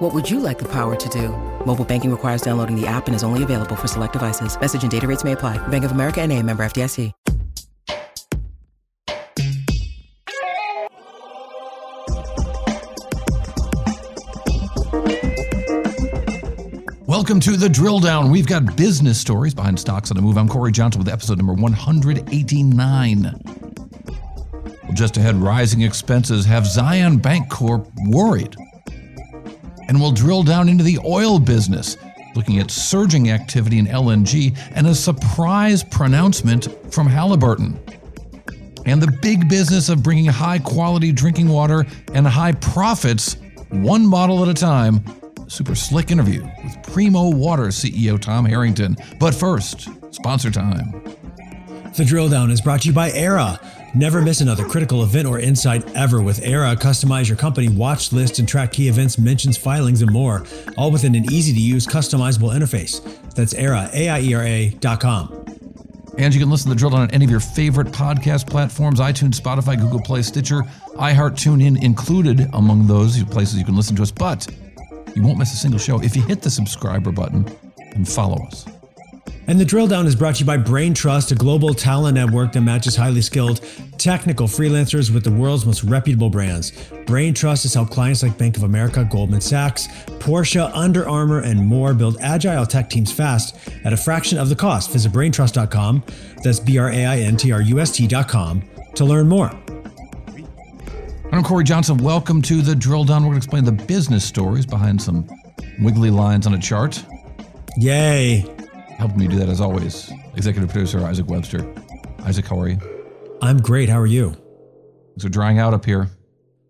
What would you like the power to do? Mobile banking requires downloading the app and is only available for select devices. Message and data rates may apply. Bank of America and a member FDIC. Welcome to the drill down. We've got business stories behind stocks on the move. I'm Cory Johnson with episode number 189. Well, just ahead, rising expenses have Zion Bancorp worried. And we'll drill down into the oil business, looking at surging activity in LNG and a surprise pronouncement from Halliburton. And the big business of bringing high quality drinking water and high profits, one bottle at a time. Super slick interview with Primo Water CEO Tom Harrington. But first, sponsor time. The drill down is brought to you by Aiera. Never miss another critical event or insight ever with Aiera. Customize your company watch list and track key events, mentions, filings, and more, all within an easy to use, customizable interface. That's Aiera, A-I-E-R-A dot com. And you can listen to the drill down on any of your favorite podcast platforms iTunes, Spotify, Google Play, Stitcher, iHeart, TuneIn included among those places you can listen to us. But you won't miss a single show if you hit the subscriber button and follow us. And the drill down is brought to you by Braintrust, a global talent network that matches highly skilled technical freelancers with the world's most reputable brands. Braintrust has helped clients like Bank of America, Goldman Sachs, Porsche, Under Armour, and more build agile tech teams fast at a fraction of the cost. Visit braintrust.com, that's B R A I N T R U S T.com, to learn more. I'm Cory Johnson. Welcome to the drill down. We're going to explain the business stories behind some wiggly lines on a chart. Yay. Helping me do that, as always, executive producer Isaac Webster. Isaac, how are you? I'm great. How are you? Things are drying out up here.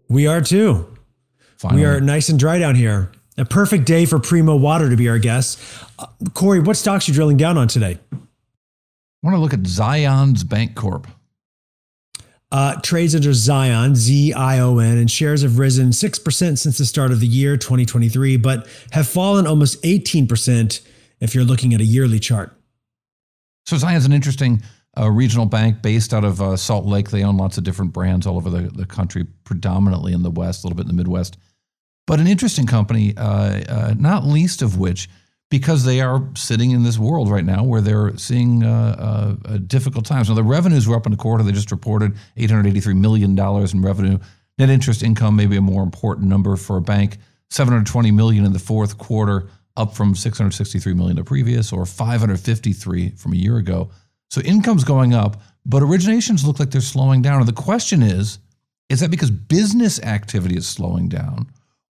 We are too. Finally. We are nice and dry down here. A perfect day for Primo Water to be our guest. Uh, Cory, what stocks are you drilling down on today? I want to look at Zions Bancorp. Uh, trades under Zion, Z I O N, and shares have risen 6% since the start of the year 2023, but have fallen almost 18% if you're looking at a yearly chart. So Zion's an interesting uh, regional bank based out of uh, Salt Lake. They own lots of different brands all over the, the country, predominantly in the West, a little bit in the Midwest. But an interesting company, uh, uh not least of which because they are sitting in this world right now where they're seeing uh, uh, difficult times. Now, the revenues were up in the quarter. They just reported $883 million in revenue. Net interest income, maybe a more important number for a bank, 720 million in the fourth quarter, up from 663 million the previous, or 553 from a year ago. So income's going up, but originations look like they're slowing down. And the question is, is that because business activity is slowing down?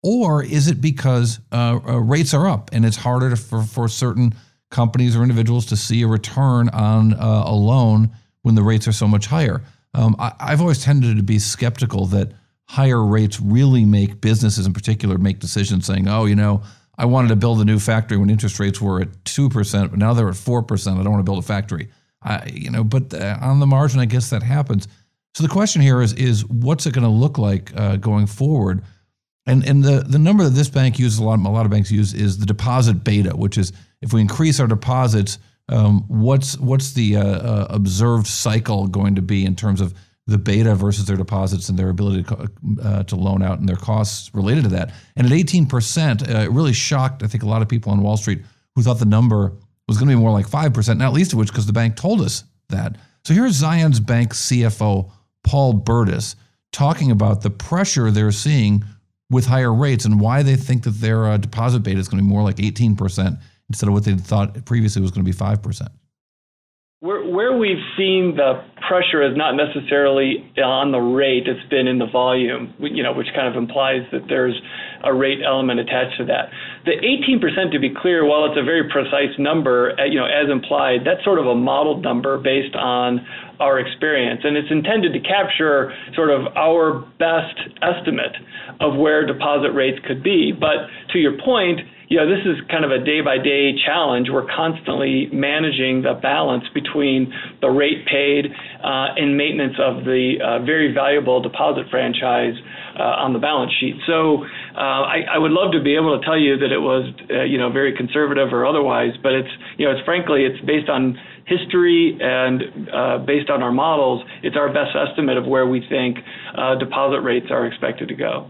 Or is it because uh, uh, rates are up and it's harder to, for, for certain companies or individuals to see a return on uh, a loan when the rates are so much higher? Um, I, I've always tended to be skeptical that higher rates really make businesses in particular make decisions saying, oh, you know, I wanted to build a new factory when interest rates were at 2%, but now they're at 4%. I don't want to build a factory. I, you know, but uh, on the margin, I guess that happens. So the question here is, is what's it going to look like uh, going forward? And and the the number that this bank uses a lot a lot of banks use is the deposit beta, which is if we increase our deposits, um, what's what's the uh, uh, observed cycle going to be in terms of the beta versus their deposits and their ability to, uh, to loan out and their costs related to that. And at 18%, uh, it really shocked, I think, a lot of people on Wall Street who thought the number was going to be more like 5%, not least of which because the bank told us that. So here's Zion's Bank CFO, Paul Burdiss, talking about the pressure they're seeing with higher rates and why they think that their uh, deposit beta is going to be more like 18% instead of what they thought previously was going to be 5%. Where, where we've seen the pressure is not necessarily on the rate, it's been in the volume, you know, which kind of implies that there's a rate element attached to that. The 18%, to be clear, while it's a very precise number, uh, you know, as implied, that's sort of a modeled number based on our experience. And it's intended to capture sort of our best estimate of where deposit rates could be. But to your point, you know, this is kind of a day by day challenge. We're constantly managing the balance between the rate paid uh, and maintenance of the uh, very valuable deposit franchise uh, on the balance sheet. So uh, I, I, would love to be able to tell you that it was, uh, you know, very conservative or otherwise, but it's, you know, it's frankly, it's based on history and uh, based on our models, it's our best estimate of where we think deposit rates are expected to go.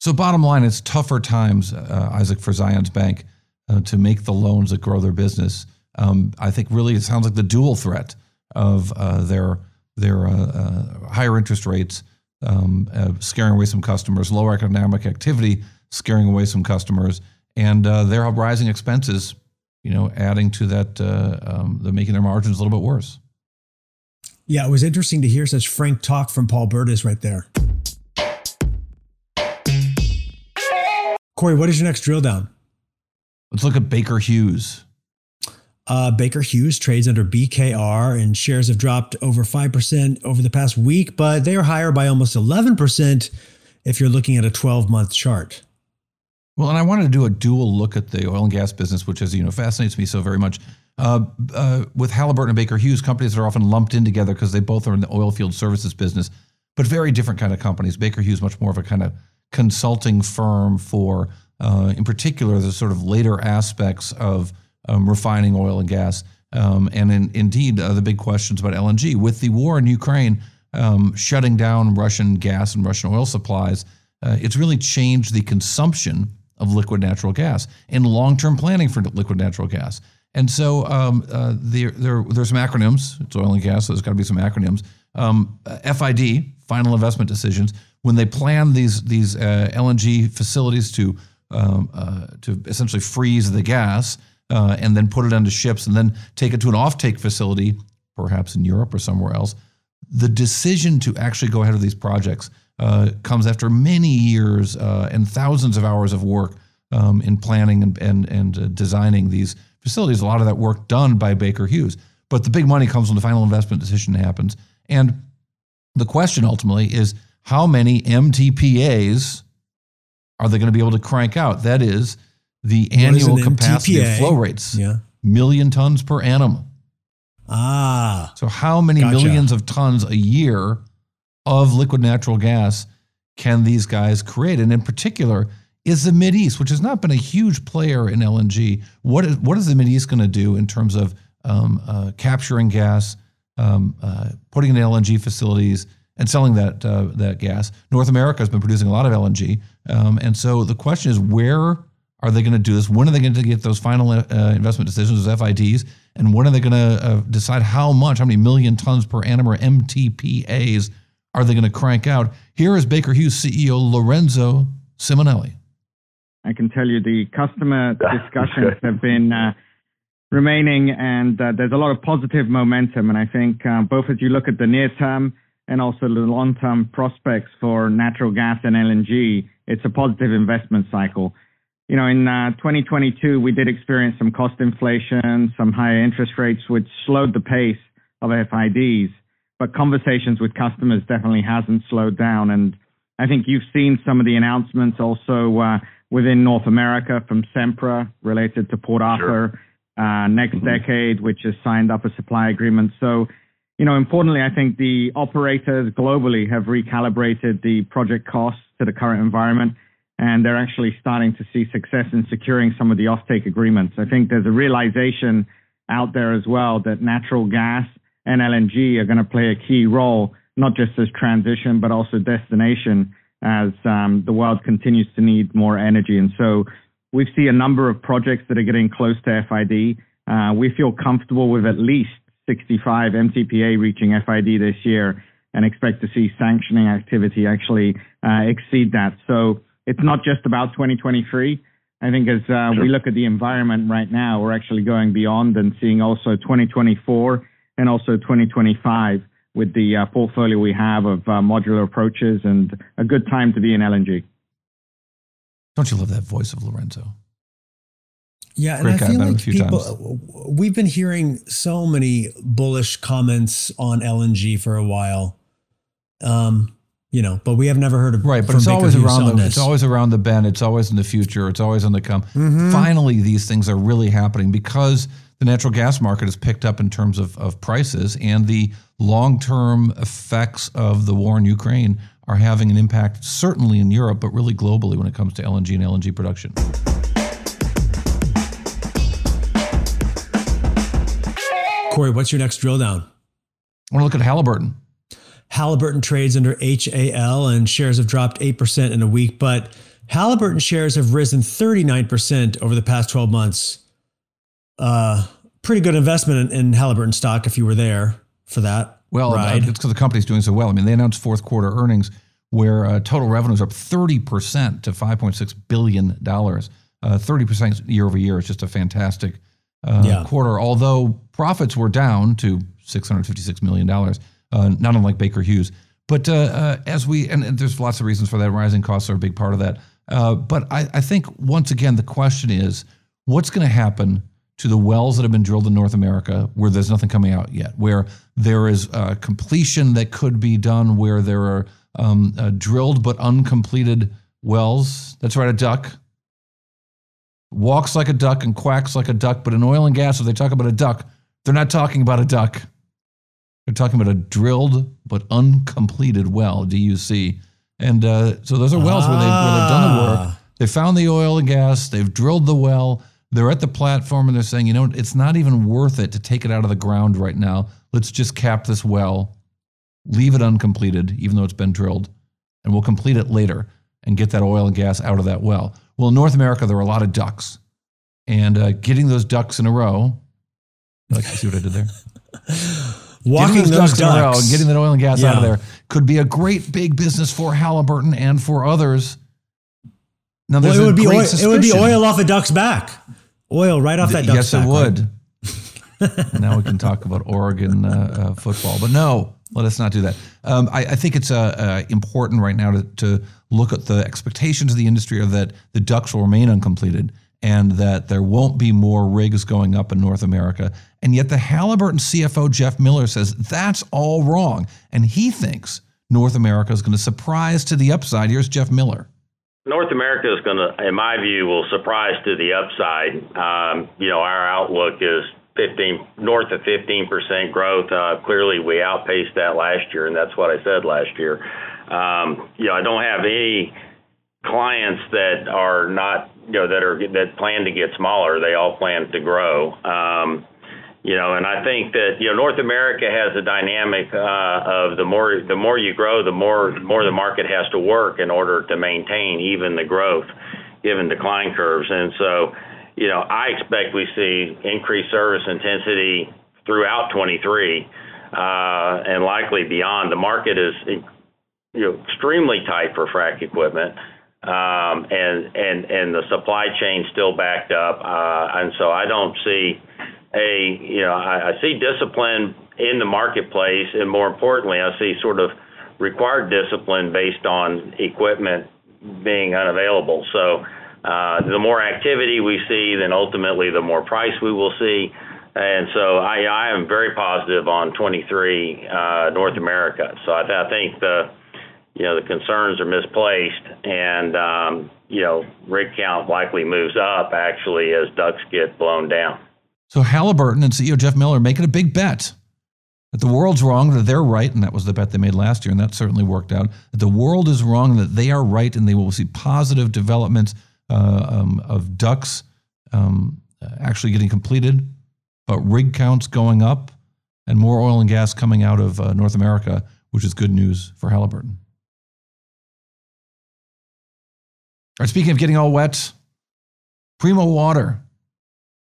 So, bottom line, it's tougher times, uh, Isaac, for Zions Bank uh, to make the loans that grow their business. Um, I think really it sounds like the dual threat of uh, their their uh, uh, higher interest rates um, uh, scaring away some customers, lower economic activity scaring away some customers, and their rising expenses, you know, adding to that, um, the making their margins a little bit worse. Yeah, it was interesting to hear such frank talk from Paul Burdiss right there. Cory, what is your next drill down? Let's look at Baker Hughes. Uh, Baker Hughes trades under BKR and shares have dropped over 5% over the past week, but they are higher by almost 11% if you're looking at a 12 month chart. Well, and I wanted to do a dual look at the oil and gas business, which, as you know, fascinates me so very much. Uh, uh, with Halliburton and Baker Hughes, companies that are often lumped in together because they both are in the oil field services business, but very different kind of companies. Baker Hughes, much more of a kind of consulting firm for, uh, in particular, the sort of later aspects of um, refining oil and gas. Um, and in, indeed, uh, the big questions about LNG. With the war in Ukraine um, shutting down Russian gas and Russian oil supplies, uh, it's really changed the consumption of liquid natural gas and long term planning for liquid natural gas. And so um, uh, there, there, there's some acronyms. It's oil and gas, so there's got to be some acronyms. Um, FID, final investment decisions, when they plan these these uh, LNG facilities to um, uh, to essentially freeze the gas uh, and then put it onto ships and then take it to an offtake facility, perhaps in Europe or somewhere else, the decision to actually go ahead with these projects uh, comes after many years uh, and thousands of hours of work um, in planning and and, and uh, designing these facilities. A lot of that work done by Baker Hughes, but the big money comes when the final investment decision happens. And the question ultimately is how many MTPAs are they going to be able to crank out? That is the annual is capacity of flow rates. Yeah. Million tons per annum. Ah. So how many gotcha. millions of tons a year of liquid natural gas can these guys create? And in particular, is the Mid East, which has not been a huge player in LNG, what is what is the Mid East going to do in terms of um, uh, capturing gas, um, uh, putting in LNG facilities, and selling that uh, that gas. North America has been producing a lot of LNG, um, and so the question is, where are they going to do this? When are they going to get those final uh, investment decisions, those FIDs, and when are they going to uh, decide how much, how many million tons per annum or MTPAs are they going to crank out? Here is Baker Hughes CEO Lorenzo Simonelli. I can tell you the customer discussions have been uh, remaining, and uh, there's a lot of positive momentum. And I think uh, both as you look at the near term and also the long-term prospects for natural gas and LNG, it's a positive investment cycle. You know, in uh, 2022, we did experience some cost inflation, some higher interest rates, which slowed the pace of FIDs. But conversations with customers definitely hasn't slowed down. And I think you've seen some of the announcements also uh, within North America from Sempra related to Port Arthur, sure. uh, next mm-hmm. decade, which has signed up a supply agreement. So you know, importantly, I think the operators globally have recalibrated the project costs to the current environment, and they're actually starting to see success in securing some of the offtake agreements. I think there's a realization out there as well that natural gas and LNG are going to play a key role, not just as transition, but also destination as um, the world continues to need more energy. And so we see a number of projects that are getting close to FID. Uh, we feel comfortable with at least 65 MTPA reaching FID this year and expect to see sanctioning activity actually uh, exceed that. So it's not just about 2023. I think as uh, sure. we look at the environment right now, we're actually going beyond and seeing also 2024 and also 2025 with the uh, portfolio we have of uh, modular approaches and a good time to be in LNG. Don't you love that voice of Lorenzo? Yeah, and I feel like people, times. we've been hearing so many bullish comments on LNG for a while. Um, you know, but we have never heard of right. But it's always around the it's always around the bend. It's always in the future. It's always on the come. Mm-hmm. Finally, these things are really happening because the natural gas market has picked up in terms of, of prices, and the long term effects of the war in Ukraine are having an impact, certainly in Europe, but really globally when it comes to LNG and LNG production. Cory, what's your next drill down? I want to look at Halliburton. Halliburton trades under HAL and shares have dropped 8% in a week, but Halliburton shares have risen 39% over the past 12 months. Uh, pretty good investment in, in Halliburton stock if you were there for that. Well, uh, ride. it's because the company's doing so well. I mean, they announced fourth quarter earnings where uh, total revenues are up 30% to $5.6 billion. Uh, 30% year over year is just a fantastic uh, yeah. quarter, although profits were down to $656 million, uh, not unlike Baker Hughes. But uh, as we, and, and, there's lots of reasons for that, rising costs are a big part of that. Uh, but I, I think once again, the question is what's going to happen to the wells that have been drilled in North America where there's nothing coming out yet, where there is a completion that could be done, where there are um, uh, drilled but uncompleted wells. That's right, a duck walks like a duck and quacks like a duck. But in oil and gas, if they talk about a duck, they're not talking about a duck. They're talking about a drilled but uncompleted well, DUC. And uh, so those are wells ah. where, they, where they've done the work. Ah. They found the oil and gas. They've drilled the well. They're at the platform and they're saying, you know, it's not even worth it to take it out of the ground right now. Let's just cap this well, leave it uncompleted, even though it's been drilled, and we'll complete it later and get that oil and gas out of that well. Well, in North America, there are a lot of ducks, and uh, getting those ducks in a row. Like, see what I did there? Walking those, those ducks, ducks, in a row and getting that oil and gas yeah. out of there could be a great big business for Halliburton and for others. Now, there's well, it would be oil, it would be oil off a duck's back, oil right off that yes, it would. now we can talk about Oregon uh, uh, football, but no, let us not do that. Um, I, I, think it's uh, uh, important right now to, to look at the expectations of the industry are that the ducks will remain uncompleted and that there won't be more rigs going up in North America. And yet the Halliburton CFO, Jeff Miller, says that's all wrong. And he thinks North America is going to surprise to the upside. Here's Jeff Miller. North America is going to, in my view, will surprise to the upside. Um, you know, our outlook is 15 north of 15% growth. Uh, clearly, we outpaced that last year, and that's what I said last year. Um, you know, I don't have any clients that are not, you know, that are that plan to get smaller. They all plan to grow. Um, you know, and I think that you know North America has a dynamic uh, of the more the more you grow, the more more the market has to work in order to maintain even the growth, given decline curves. And so, you know, I expect we see increased service intensity throughout 23 uh, and likely beyond. The market is you know extremely tight for frac equipment, um, and and and the supply chain still backed up, uh, and so I don't see a you know I, I see discipline in the marketplace, and more importantly, I see sort of required discipline based on equipment being unavailable. So. Uh, the more activity we see, then ultimately the more price we will see. And so I, I am very positive on 23 uh, North America. So I, I think the you know the concerns are misplaced, and um, you know rig count likely moves up actually as ducks get blown down. So Halliburton and CEO Jeff Miller are making a big bet that the world's wrong, that they're right, and that was the bet they made last year, and that certainly worked out. That the world is wrong, that they are right, and they will see positive developments uh, um, of ducks um, actually getting completed, but rig counts going up, and more oil and gas coming out of uh, North America, which is good news for Halliburton. All right, speaking of getting all wet, Primo Water,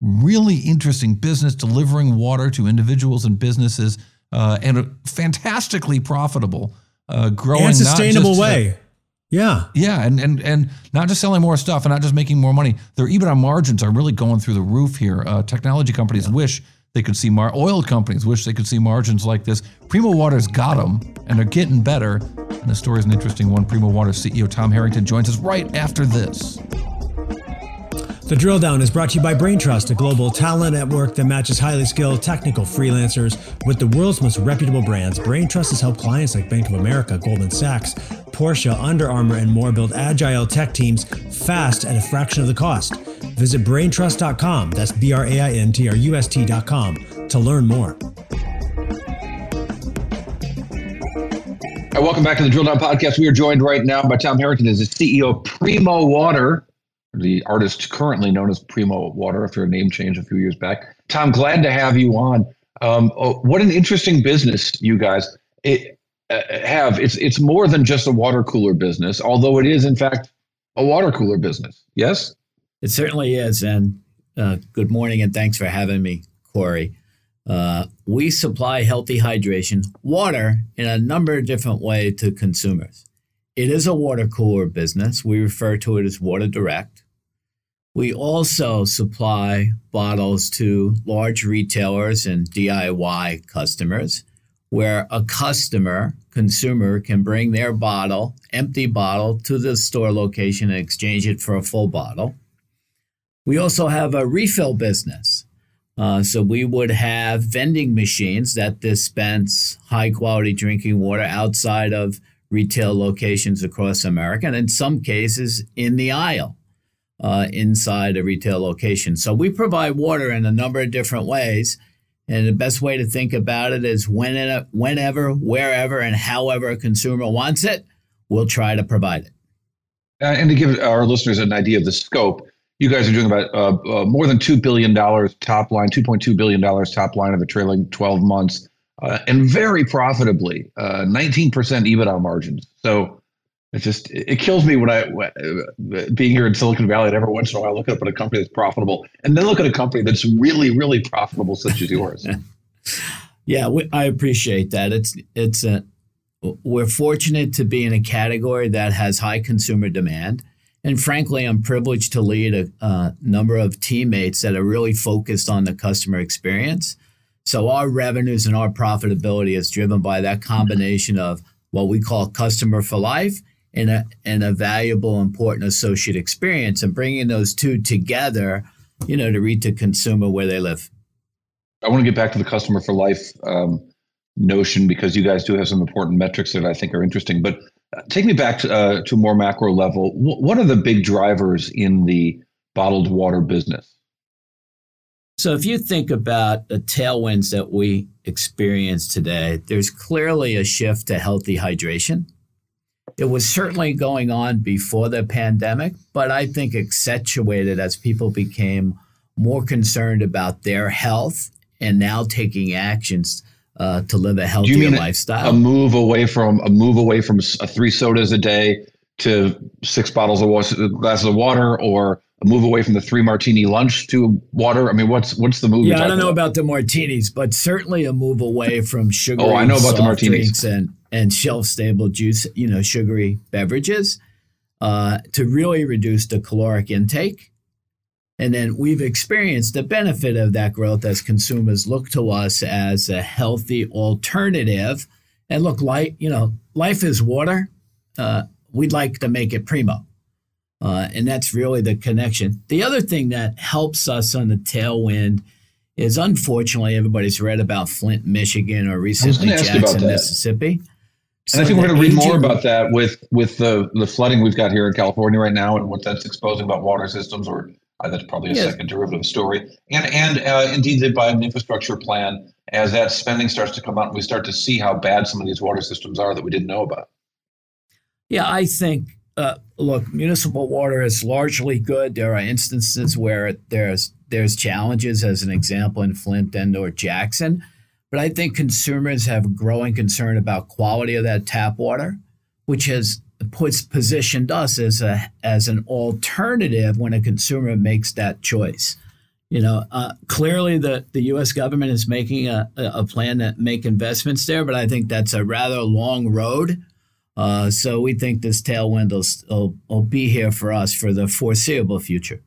really interesting business delivering water to individuals and businesses, uh, and a fantastically profitable, uh, growing sustainable way. yeah, yeah, and and and not just selling more stuff and not just making more money. Their EBITDA margins are really going through the roof here. Uh, technology companies yeah. wish they could see mar- oil companies wish they could see margins like this. Primo Water's got them, and they're getting better. And the story is an interesting one. Primo Water CEO Tom Harrington joins us right after this. The drill down is brought to you by BrainTrust, a global talent network that matches highly skilled technical freelancers with the world's most reputable brands. BrainTrust has helped clients like Bank of America, Goldman Sachs, Porsche, Under Armour, and more build agile tech teams fast at a fraction of the cost. Visit braintrust.com, that's B R A I N T R U S T.com, to learn more. Welcome back to the Drill Down Podcast. We are joined right now by Tom Harrington, as the CEO of Primo Water the artist currently known as Primo Water after a name change a few years back. Tom, glad to have you on. Um, oh, what an interesting business you guys it, uh, have. It's it's more than just a water cooler business, although it is in fact a water cooler business. Yes, it certainly is. And uh, good morning, and thanks for having me, Cory. Uh, we supply healthy hydration, water, in a number of different ways to consumers. It is a water cooler business. We refer to it as Water Direct. We also supply bottles to large retailers and DIY customers where a customer, consumer, can bring their bottle, empty bottle, to the store location and exchange it for a full bottle. We also have a refill business. Uh, so we would have vending machines that dispense high quality drinking water outside of retail locations across America, and in some cases in the aisle uh, inside a retail location. So we provide water in a number of different ways. And the best way to think about it is when, whenever, wherever, and however a consumer wants it, we'll try to provide it. Uh, and to give our listeners an idea of the scope, you guys are doing about uh, uh, more than $2 billion top line, $2.2 billion top line of the trailing 12 months, uh, and very profitably, 19% uh, EBITDA margins. So it just it kills me when I being here in Silicon Valley. And every once in a while, I look up at a company that's profitable, and then look at a company that's really, really profitable, such as yours. yeah, we, I appreciate that. It's it's a we're fortunate to be in a category that has high consumer demand, and frankly, I'm privileged to lead a, a number of teammates that are really focused on the customer experience. So our revenues and our profitability is driven by that combination of what we call customer for life and a, and a valuable, important associate experience and bringing those two together, you know, to reach the consumer where they live. I want to get back to the customer for life um, notion because you guys do have some important metrics that I think are interesting. But uh, take me back to, uh, to a more macro level. W- what are the big drivers in the bottled water business? So, if you think about the tailwinds that we experience today, there's clearly a shift to healthy hydration. It was certainly going on before the pandemic, but I think accentuated as people became more concerned about their health and now taking actions uh, to live a healthier lifestyle. A move away from a move away from three sodas a day to six bottles of water, glasses of water, or a move away from the three martini lunch to water. I mean, what's what's the move? Yeah, I don't know about? about the martinis, but certainly a move away from sugar. oh, I know about the martinis and and shelf stable juice, you know, sugary beverages uh, to really reduce the caloric intake. And then we've experienced the benefit of that growth as consumers look to us as a healthy alternative. And look, like you know, life is water. Uh, we'd like to make it primo. Uh, and that's really the connection. The other thing that helps us on the tailwind is unfortunately everybody's read about Flint, Michigan, or recently Jackson, Mississippi. So and I think we're going to read more about that with with the the flooding we've got here in California right now, and what that's exposing about water systems. Or uh, that's probably a second derivative story. And and uh, indeed, the Biden infrastructure plan, as that spending starts to come out, and we start to see how bad some of these water systems are that we didn't know about. Yeah, I think. Uh, look, municipal water is largely good. There are instances where there's there's challenges, as an example in Flint and or Jackson. But I think consumers have a growing concern about quality of that tap water, which has puts positioned us as a as an alternative when a consumer makes that choice. You know, uh, clearly the, the U.S. government is making a, a plan to make investments there, but I think that's a rather long road. Uh, so we think this tailwind will, will, will be here for us for the foreseeable future.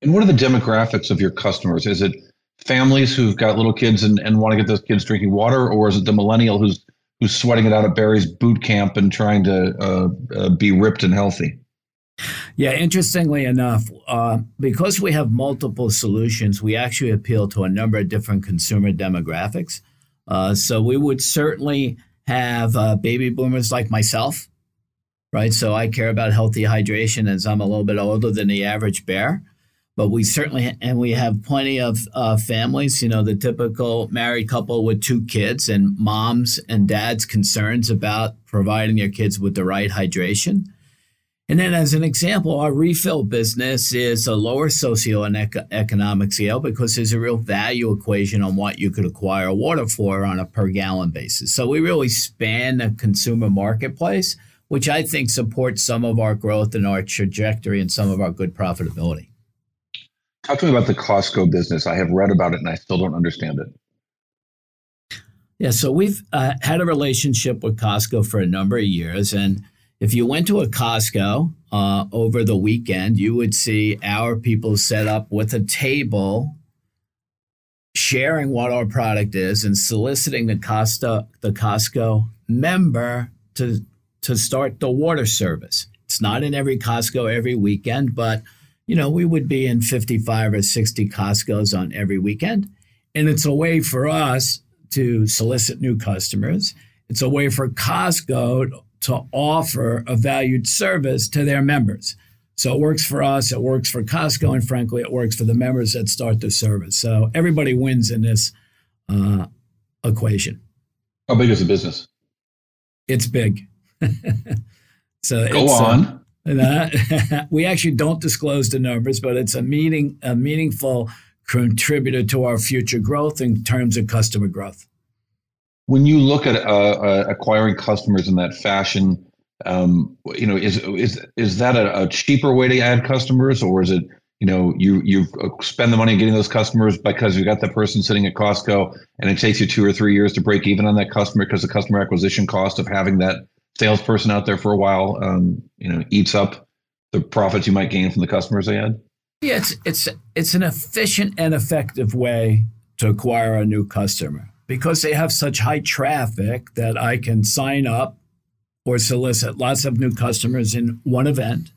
And what are the demographics of your customers? Is it families who've got little kids and, and want to get those kids drinking water, or is it the millennial who's who's sweating it out at Barry's boot camp and trying to uh, uh, be ripped and healthy? Yeah, interestingly enough, uh, because we have multiple solutions, we actually appeal to a number of different consumer demographics. Uh, so we would certainly have uh, baby boomers like myself, right? So I care about healthy hydration as I'm a little bit older than the average bear. But we certainly, and we have plenty of uh, families, you know, the typical married couple with two kids and moms and dads' concerns about providing their kids with the right hydration. And then, as an example, our refill business is a lower socioeconomic scale because there's a real value equation on what you could acquire water for on a per gallon basis. So we really span the consumer marketplace, which I think supports some of our growth and our trajectory and some of our good profitability. Talk to me about the Costco business. I have read about it and I still don't understand it. Yeah, so we've uh, had a relationship with Costco for a number of years, and if you went to a Costco uh, over the weekend, you would see our people set up with a table sharing what our product is and soliciting the Costa the Costco member to to start the water service. It's not in every Costco every weekend, but you know, we would be in 55 or 60 Costco's on every weekend. And it's a way for us to solicit new customers. It's a way for Costco to offer a valued service to their members. So it works for us, it works for Costco, and frankly, it works for the members that start the service. So everybody wins in this uh, equation. How big is the business? It's big. so go uh, on. Uh, we actually don't disclose the numbers, but it's a meaning a meaningful contributor to our future growth in terms of customer growth. When you look at uh, uh, acquiring customers in that fashion, um, you know, is is is that a, a, cheaper way to add customers, or is it you know you you spend the money getting those customers because you got that person sitting at Costco, and it takes you two or three years to break even on that customer because the customer acquisition cost of having that salesperson out there for a while, um, you know, eats up the profits you might gain from the customers they had. Yeah, it's it's it's an efficient and effective way to acquire a new customer because they have such high traffic that I can sign up or solicit lots of new customers in one event.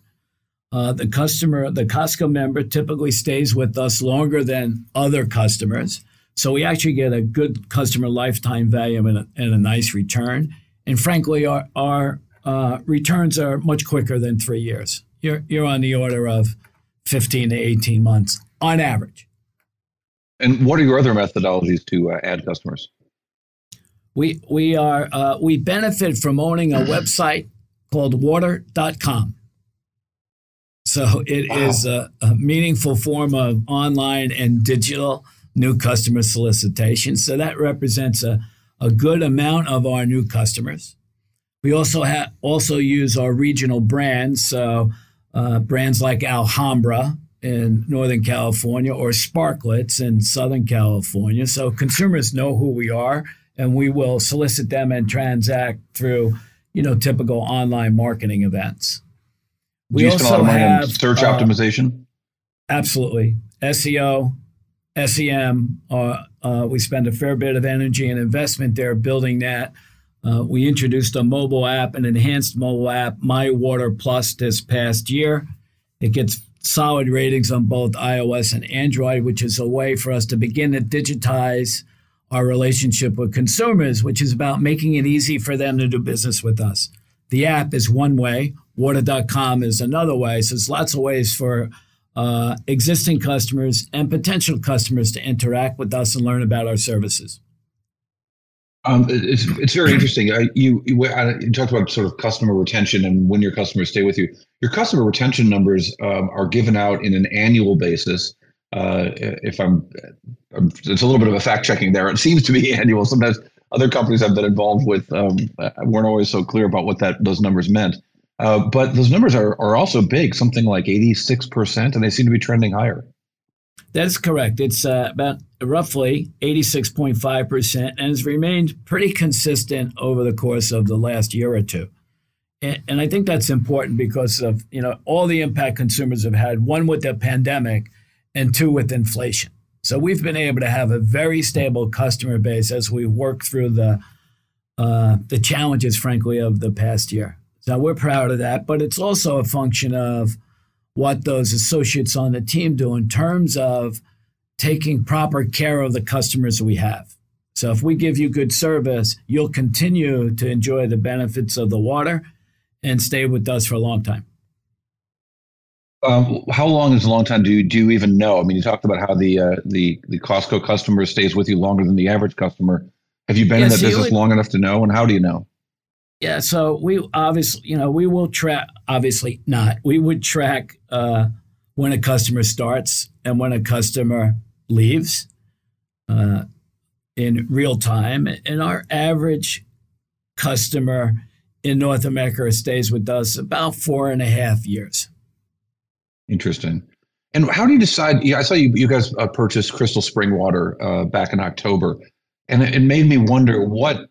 Uh, the customer, the Costco member typically stays with us longer than other customers. So we actually get a good customer lifetime value and a, and a nice return. And frankly, our, our uh, returns are much quicker than three years. You're, you're on the order of 15 to 18 months on average. And what are your other methodologies to uh, add customers? We we are uh, we benefit from owning a website called water.com. So it wow. is a, a, meaningful form of online and digital new customer solicitation. So that represents a, a good amount of our new customers. We also have also use our regional brands. So uh, brands like Alhambra, in Northern California or Sparklets in Southern California. So consumers know who we are, and we will solicit them and transact through, you know, typical online marketing events. We Do you also have search uh, optimization. Absolutely, SEO, SEM. Uh, uh, we spend a fair bit of energy and investment there building that. Uh, we introduced a mobile app, an enhanced mobile app, My Water Plus, this past year. It gets solid ratings on both iOS and Android, which is a way for us to begin to digitize our relationship with consumers, which is about making it easy for them to do business with us. The app is one way, water.com is another way. So there's lots of ways for uh, existing customers and potential customers to interact with us and learn about our services. Um, it's it's very interesting. You you, you, talked about sort of customer retention and when your customers stay with you. Your customer retention numbers um, are given out in an annual basis. Uh, if I'm, I'm, it's a little bit of a fact checking there. It seems to be annual. Sometimes other companies I've been involved with um, weren't always so clear about what that those numbers meant. Uh, but those numbers are are also big, something like 86 percent, and they seem to be trending higher. That is correct. It's uh, about roughly 86.5% and has remained pretty consistent over the course of the last year or two. And, and, I think that's important because of you know all the impact consumers have had, one with the pandemic and two with inflation. So we've been able to have a very stable customer base as we work through the uh, the challenges, frankly, of the past year. So we're proud of that, but it's also a function of what those associates on the team do in terms of taking proper care of the customers we have. So if we give you good service, you'll continue to enjoy the benefits of the water and stay with us for a long time. Um, how long is a long time? Do you, do you even know? I mean, you talked about how the uh, the the Costco customer stays with you longer than the average customer. Have you been in that business would, long enough to know? And how do you know? Yeah, so we obviously, you know, we will track. Obviously, not. We would track uh, when a customer starts and when a customer leaves uh, in real time. And our average customer in North America stays with us about four and a half years. Interesting. And how do you decide? Yeah, I saw you, you guys uh, purchased Crystal Spring Water uh, back in October, and it, it made me wonder what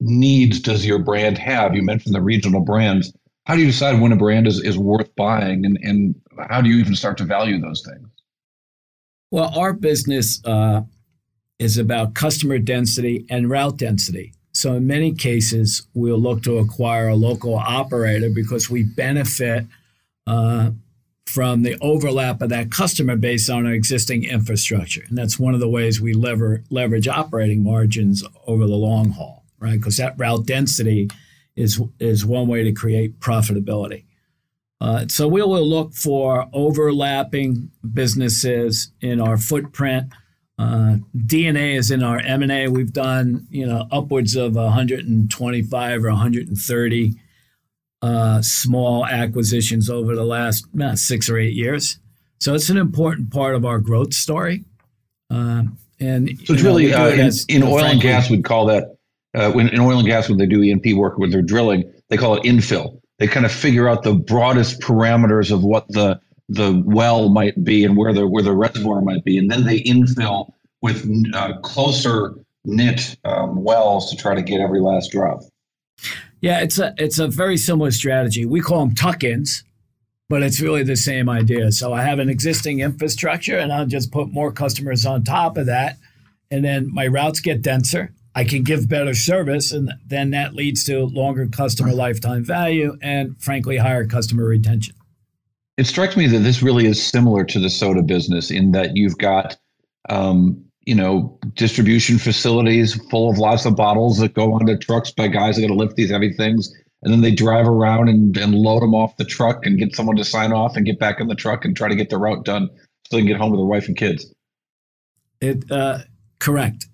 needs does your brand have? You mentioned the regional brands. How do you decide when a brand is, is worth buying and, and how do you even start to value those things? Well, our business uh, is about customer density and route density. So, in many cases, we'll look to acquire a local operator because we benefit uh, from the overlap of that customer base on our existing infrastructure. And that's one of the ways we lever, leverage operating margins over the long haul right? Because that route density is is one way to create profitability. Uh, so we will look for overlapping businesses in our footprint. Uh, DNA is in our M&A. We've done you know upwards of 125 or 130 uh, small acquisitions over the last uh, six or eight years. So it's an important part of our growth story. Um, and so it's really uh, in, in oil frankly, and gas, we'd call that uh, when in oil and gas when they do E&P work when they're drilling, they call it infill. They kind of figure out the broadest parameters of what the the well might be and where the where the reservoir might be, and then they infill with uh, closer knit um, wells to try to get every last drop. Yeah, it's a it's a very similar strategy. We call them tuck-ins, but it's really the same idea. So I have an existing infrastructure, and I'll just put more customers on top of that, and then my routes get denser I can give better service, and then that leads to longer customer lifetime value and, frankly, higher customer retention. It strikes me that this really is similar to the soda business in that you've got, um, you know, distribution facilities full of lots of bottles that go onto trucks by guys that got to lift these heavy things, and then they drive around and, and load them off the truck and get someone to sign off and get back in the truck and try to get the route done so they can get home to their wife and kids. It uh, correct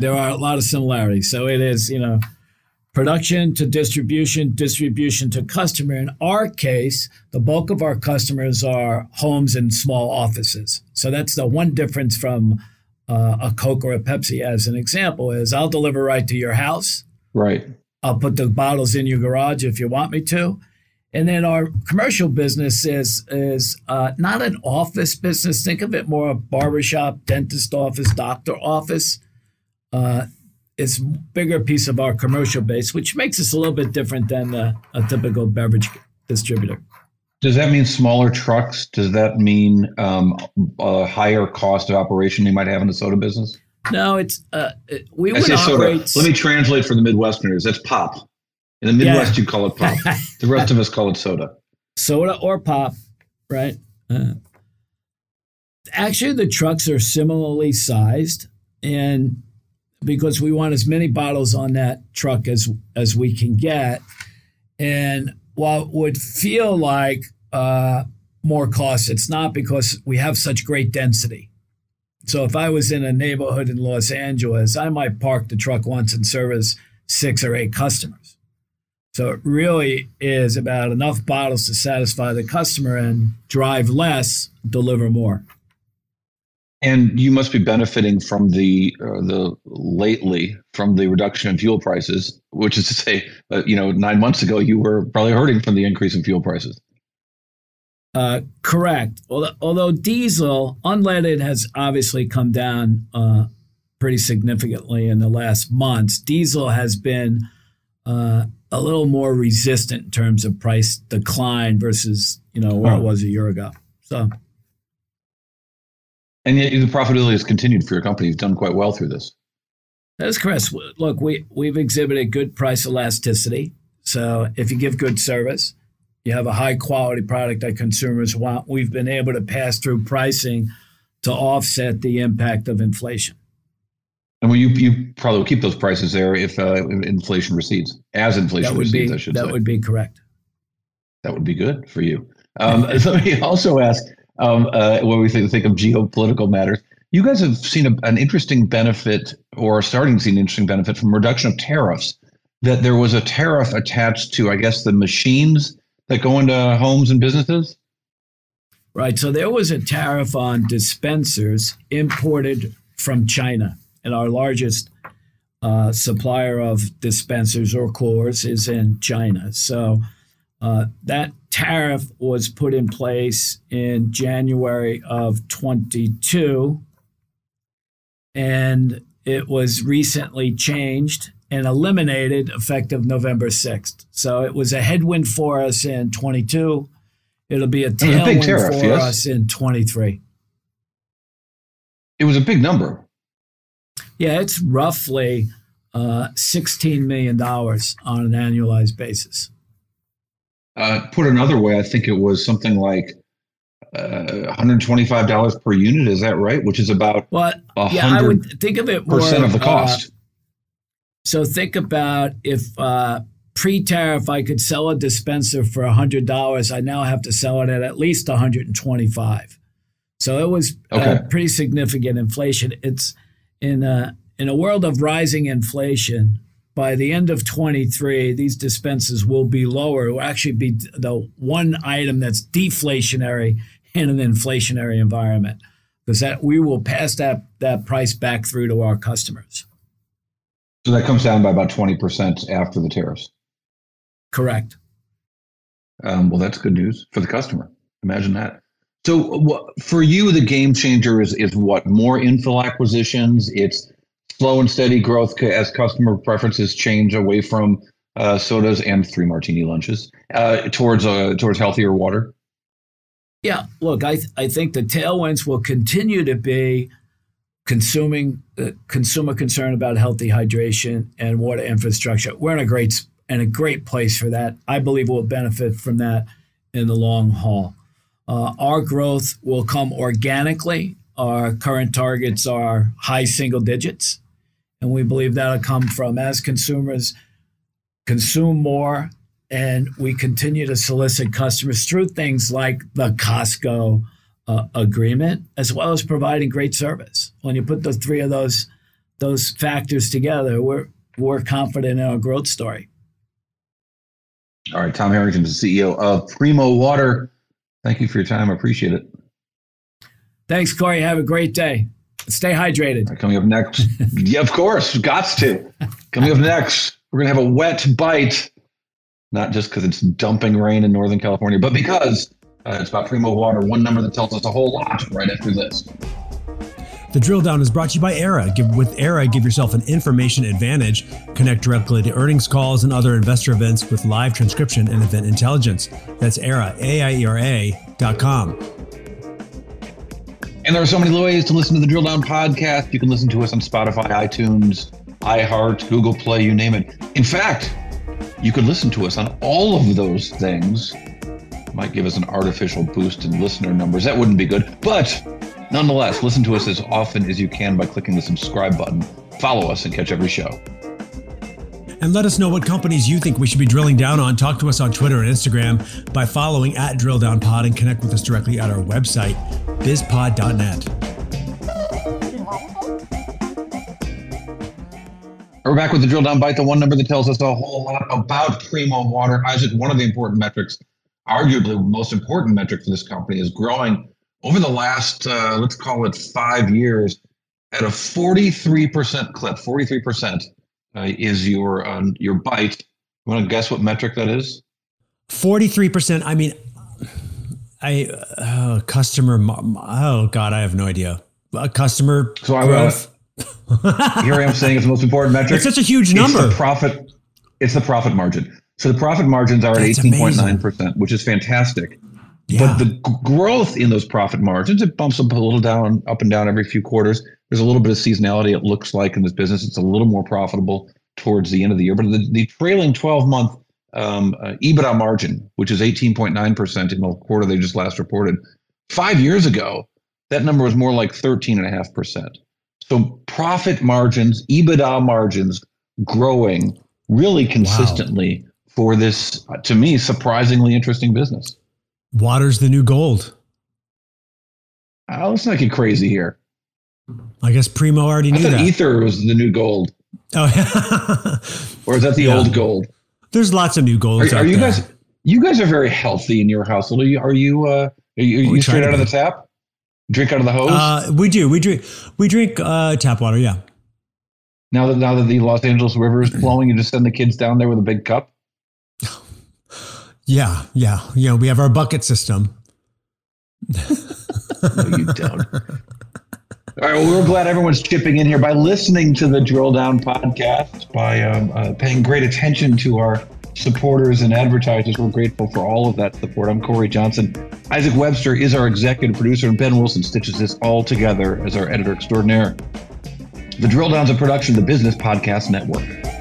there are a lot of similarities. So it is, you know, production to distribution, distribution to customer. In our case, the bulk of our customers are homes and small offices. So that's the one difference from uh, a Coke or a Pepsi, as an example, is I'll deliver right to your house. Right. I'll put the bottles in your garage if you want me to. And then our commercial business is is uh, not an office business. Think of it more a barbershop, dentist office, doctor office uh, it's bigger piece of our commercial base, which makes us a little bit different than a, a typical beverage distributor. Does that mean smaller trucks? Does that mean um, a higher cost of operation you might have in the soda business? No, it's uh, we would operate. Soda. Let me translate for the Midwesterners. That's pop. In the Midwest, yeah. you call it pop. the rest of us call it soda. Soda or pop, right? Uh, actually, the trucks are similarly sized, and because we want as many bottles on that truck as as we can get. And while it would feel like uh, more cost, it's not because we have such great density. So if I was in a neighborhood in Los Angeles, I might park the truck once and service six or eight customers. So it really is about enough bottles to satisfy the customer and drive less, deliver more. And you must be benefiting from the uh, the lately from the reduction in fuel prices, which is to say, uh, you know, nine months ago you were probably hurting from the increase in fuel prices. Uh, correct. Although, although diesel unleaded has obviously come down uh, pretty significantly in the last months, diesel has been uh, a little more resistant in terms of price decline versus you know where oh. it was a year ago. So and yet the profitability has continued for your company. You've done quite well through this. That's correct. Look, we, we've exhibited good price elasticity. So if you give good service, you have a high quality product that consumers want. We've been able to pass through pricing to offset the impact of inflation. And well, you you probably will keep those prices there if uh, inflation recedes, as inflation recedes. Be, I should that say. would be correct. That would be good for you. Um, let me also ask um, uh, when we think, of geopolitical matters. You guys have seen a, an interesting benefit, or starting to see an interesting benefit from reduction of tariffs. That there was a tariff attached to, I guess, the machines that go into homes and businesses. Right. So there was a tariff on dispensers imported from China, and our largest uh, supplier of dispensers or cores is in China. So uh, that tariff was put in place in January of 22, and it was recently changed and eliminated effective November 6th. So it was a headwind for us in 22. It'll be a tailwind tariff, for yes? us in 23. It was a big number. Yeah, it's roughly uh, $16 million on an annualized basis. Uh, put another way, I think it was something like uh, $125 per unit. Is that right? Which is about well, yeah, I would think of it more, percent of the cost. Uh, so think about if uh, pre-tariff I could sell a dispenser for $100, I now have to sell it at at least 125. So it was okay. pretty significant inflation. It's in a in a world of rising inflation by the end of 23, these dispenses will be lower. It will actually be the one item that's deflationary in an inflationary environment because that we will pass that, that price back through to our customers. So that comes down by about 20% after the tariffs. Correct. Um, well, that's good news for the customer. Imagine that. So for you, the game changer is, is what? More infill acquisitions. It's slow and steady growth as customer preferences change away from uh, sodas and three martini lunches uh, towards uh, towards healthier water? Yeah, look, I th- I think the tailwinds will continue to be consuming uh, consumer concern about healthy hydration and water infrastructure. We're in a great in a great place for that. I believe we'll benefit from that in the long haul. Uh, our growth will come organically. Our current targets are high single digits. And we believe that'll come from as consumers consume more and we continue to solicit customers through things like the Costco uh, agreement, as well as providing great service. When you put the three of those those factors together, we're we're confident in our growth story. All right, Tom Harrington the CEO of Primo Water. Thank you for your time. I appreciate it. Thanks, Cory. Have a great day. Stay hydrated. Coming up next. yeah, of course. Gots to. Coming up next, we're going to have a wet bite. Not just because it's dumping rain in Northern California, but because uh, it's about Primo Water, one number that tells us a whole lot right after this. The drill down is brought to you by Aiera. Give, with Aiera, give yourself an information advantage. Connect directly to earnings calls and other investor events with live transcription and event intelligence. That's Aiera, A-I-E-R-A dot com. And there are so many ways to listen to the Drill Down podcast. You can listen to us on Spotify, iTunes, iHeart, Google Play, you name it. In fact, you could listen to us on all of those things. Might give us an artificial boost in listener numbers. That wouldn't be good. But nonetheless, listen to us as often as you can by clicking the subscribe button. Follow us and catch every show. And let us know what companies you think we should be drilling down on. Talk to us on Twitter and Instagram by following at DrillDownPod and connect with us directly at our website, bizpod.net. We're back with the drill down bite, the one number that tells us a whole lot about Primo Water. Isaac, one of the important metrics, arguably the most important metric for this company, is growing over the last, uh, let's call it five years, at a 43% clip. 43% uh, is your um, your bite. You want to guess what metric that is? 43%. I mean, I uh, customer. Oh God, I have no idea. A customer so growth. I, here I am saying it's the most important metric. It's such a huge number. It's the profit. It's the profit margin. So the profit margins are That's at eighteen point nine percent, which is fantastic. Yeah. But the growth in those profit margins, it bumps up a little down, up and down every few quarters. There's a little bit of seasonality. It looks like in this business, it's a little more profitable towards the end of the year. But the, the trailing 12 month um, uh, EBITDA margin, which is 18.9% in the quarter they just last reported. Five years ago, that number was more like 13.5%. So profit margins, EBITDA margins growing really consistently wow. for this, uh, to me, surprisingly interesting business. Water's the new gold. Uh, let's not get crazy here. I guess Primo already knew that. Ether was the new gold. Oh, yeah. or is that the yeah. old gold? There's lots of new gold. Are, are you there. guys? You guys are very healthy in your household. Are you? Are you? Uh, are you, are you straight out of the tap? Drink out of the hose? Uh, we do. We drink. We drink uh, tap water. Yeah. Now that now that the Los Angeles River is flowing, you just send the kids down there with a big cup. Yeah, yeah, yeah. We have our bucket system. no, you don't. All right. Well, we're glad everyone's chipping in here by listening to the Drill Down podcast, by um, uh, paying great attention to our supporters and advertisers. We're grateful for all of that support. I'm Cory Johnson. Isaac Webster is our executive producer, and Ben Wilson stitches this all together as our editor extraordinaire. The Drill Down's a production of the Business Podcast Network.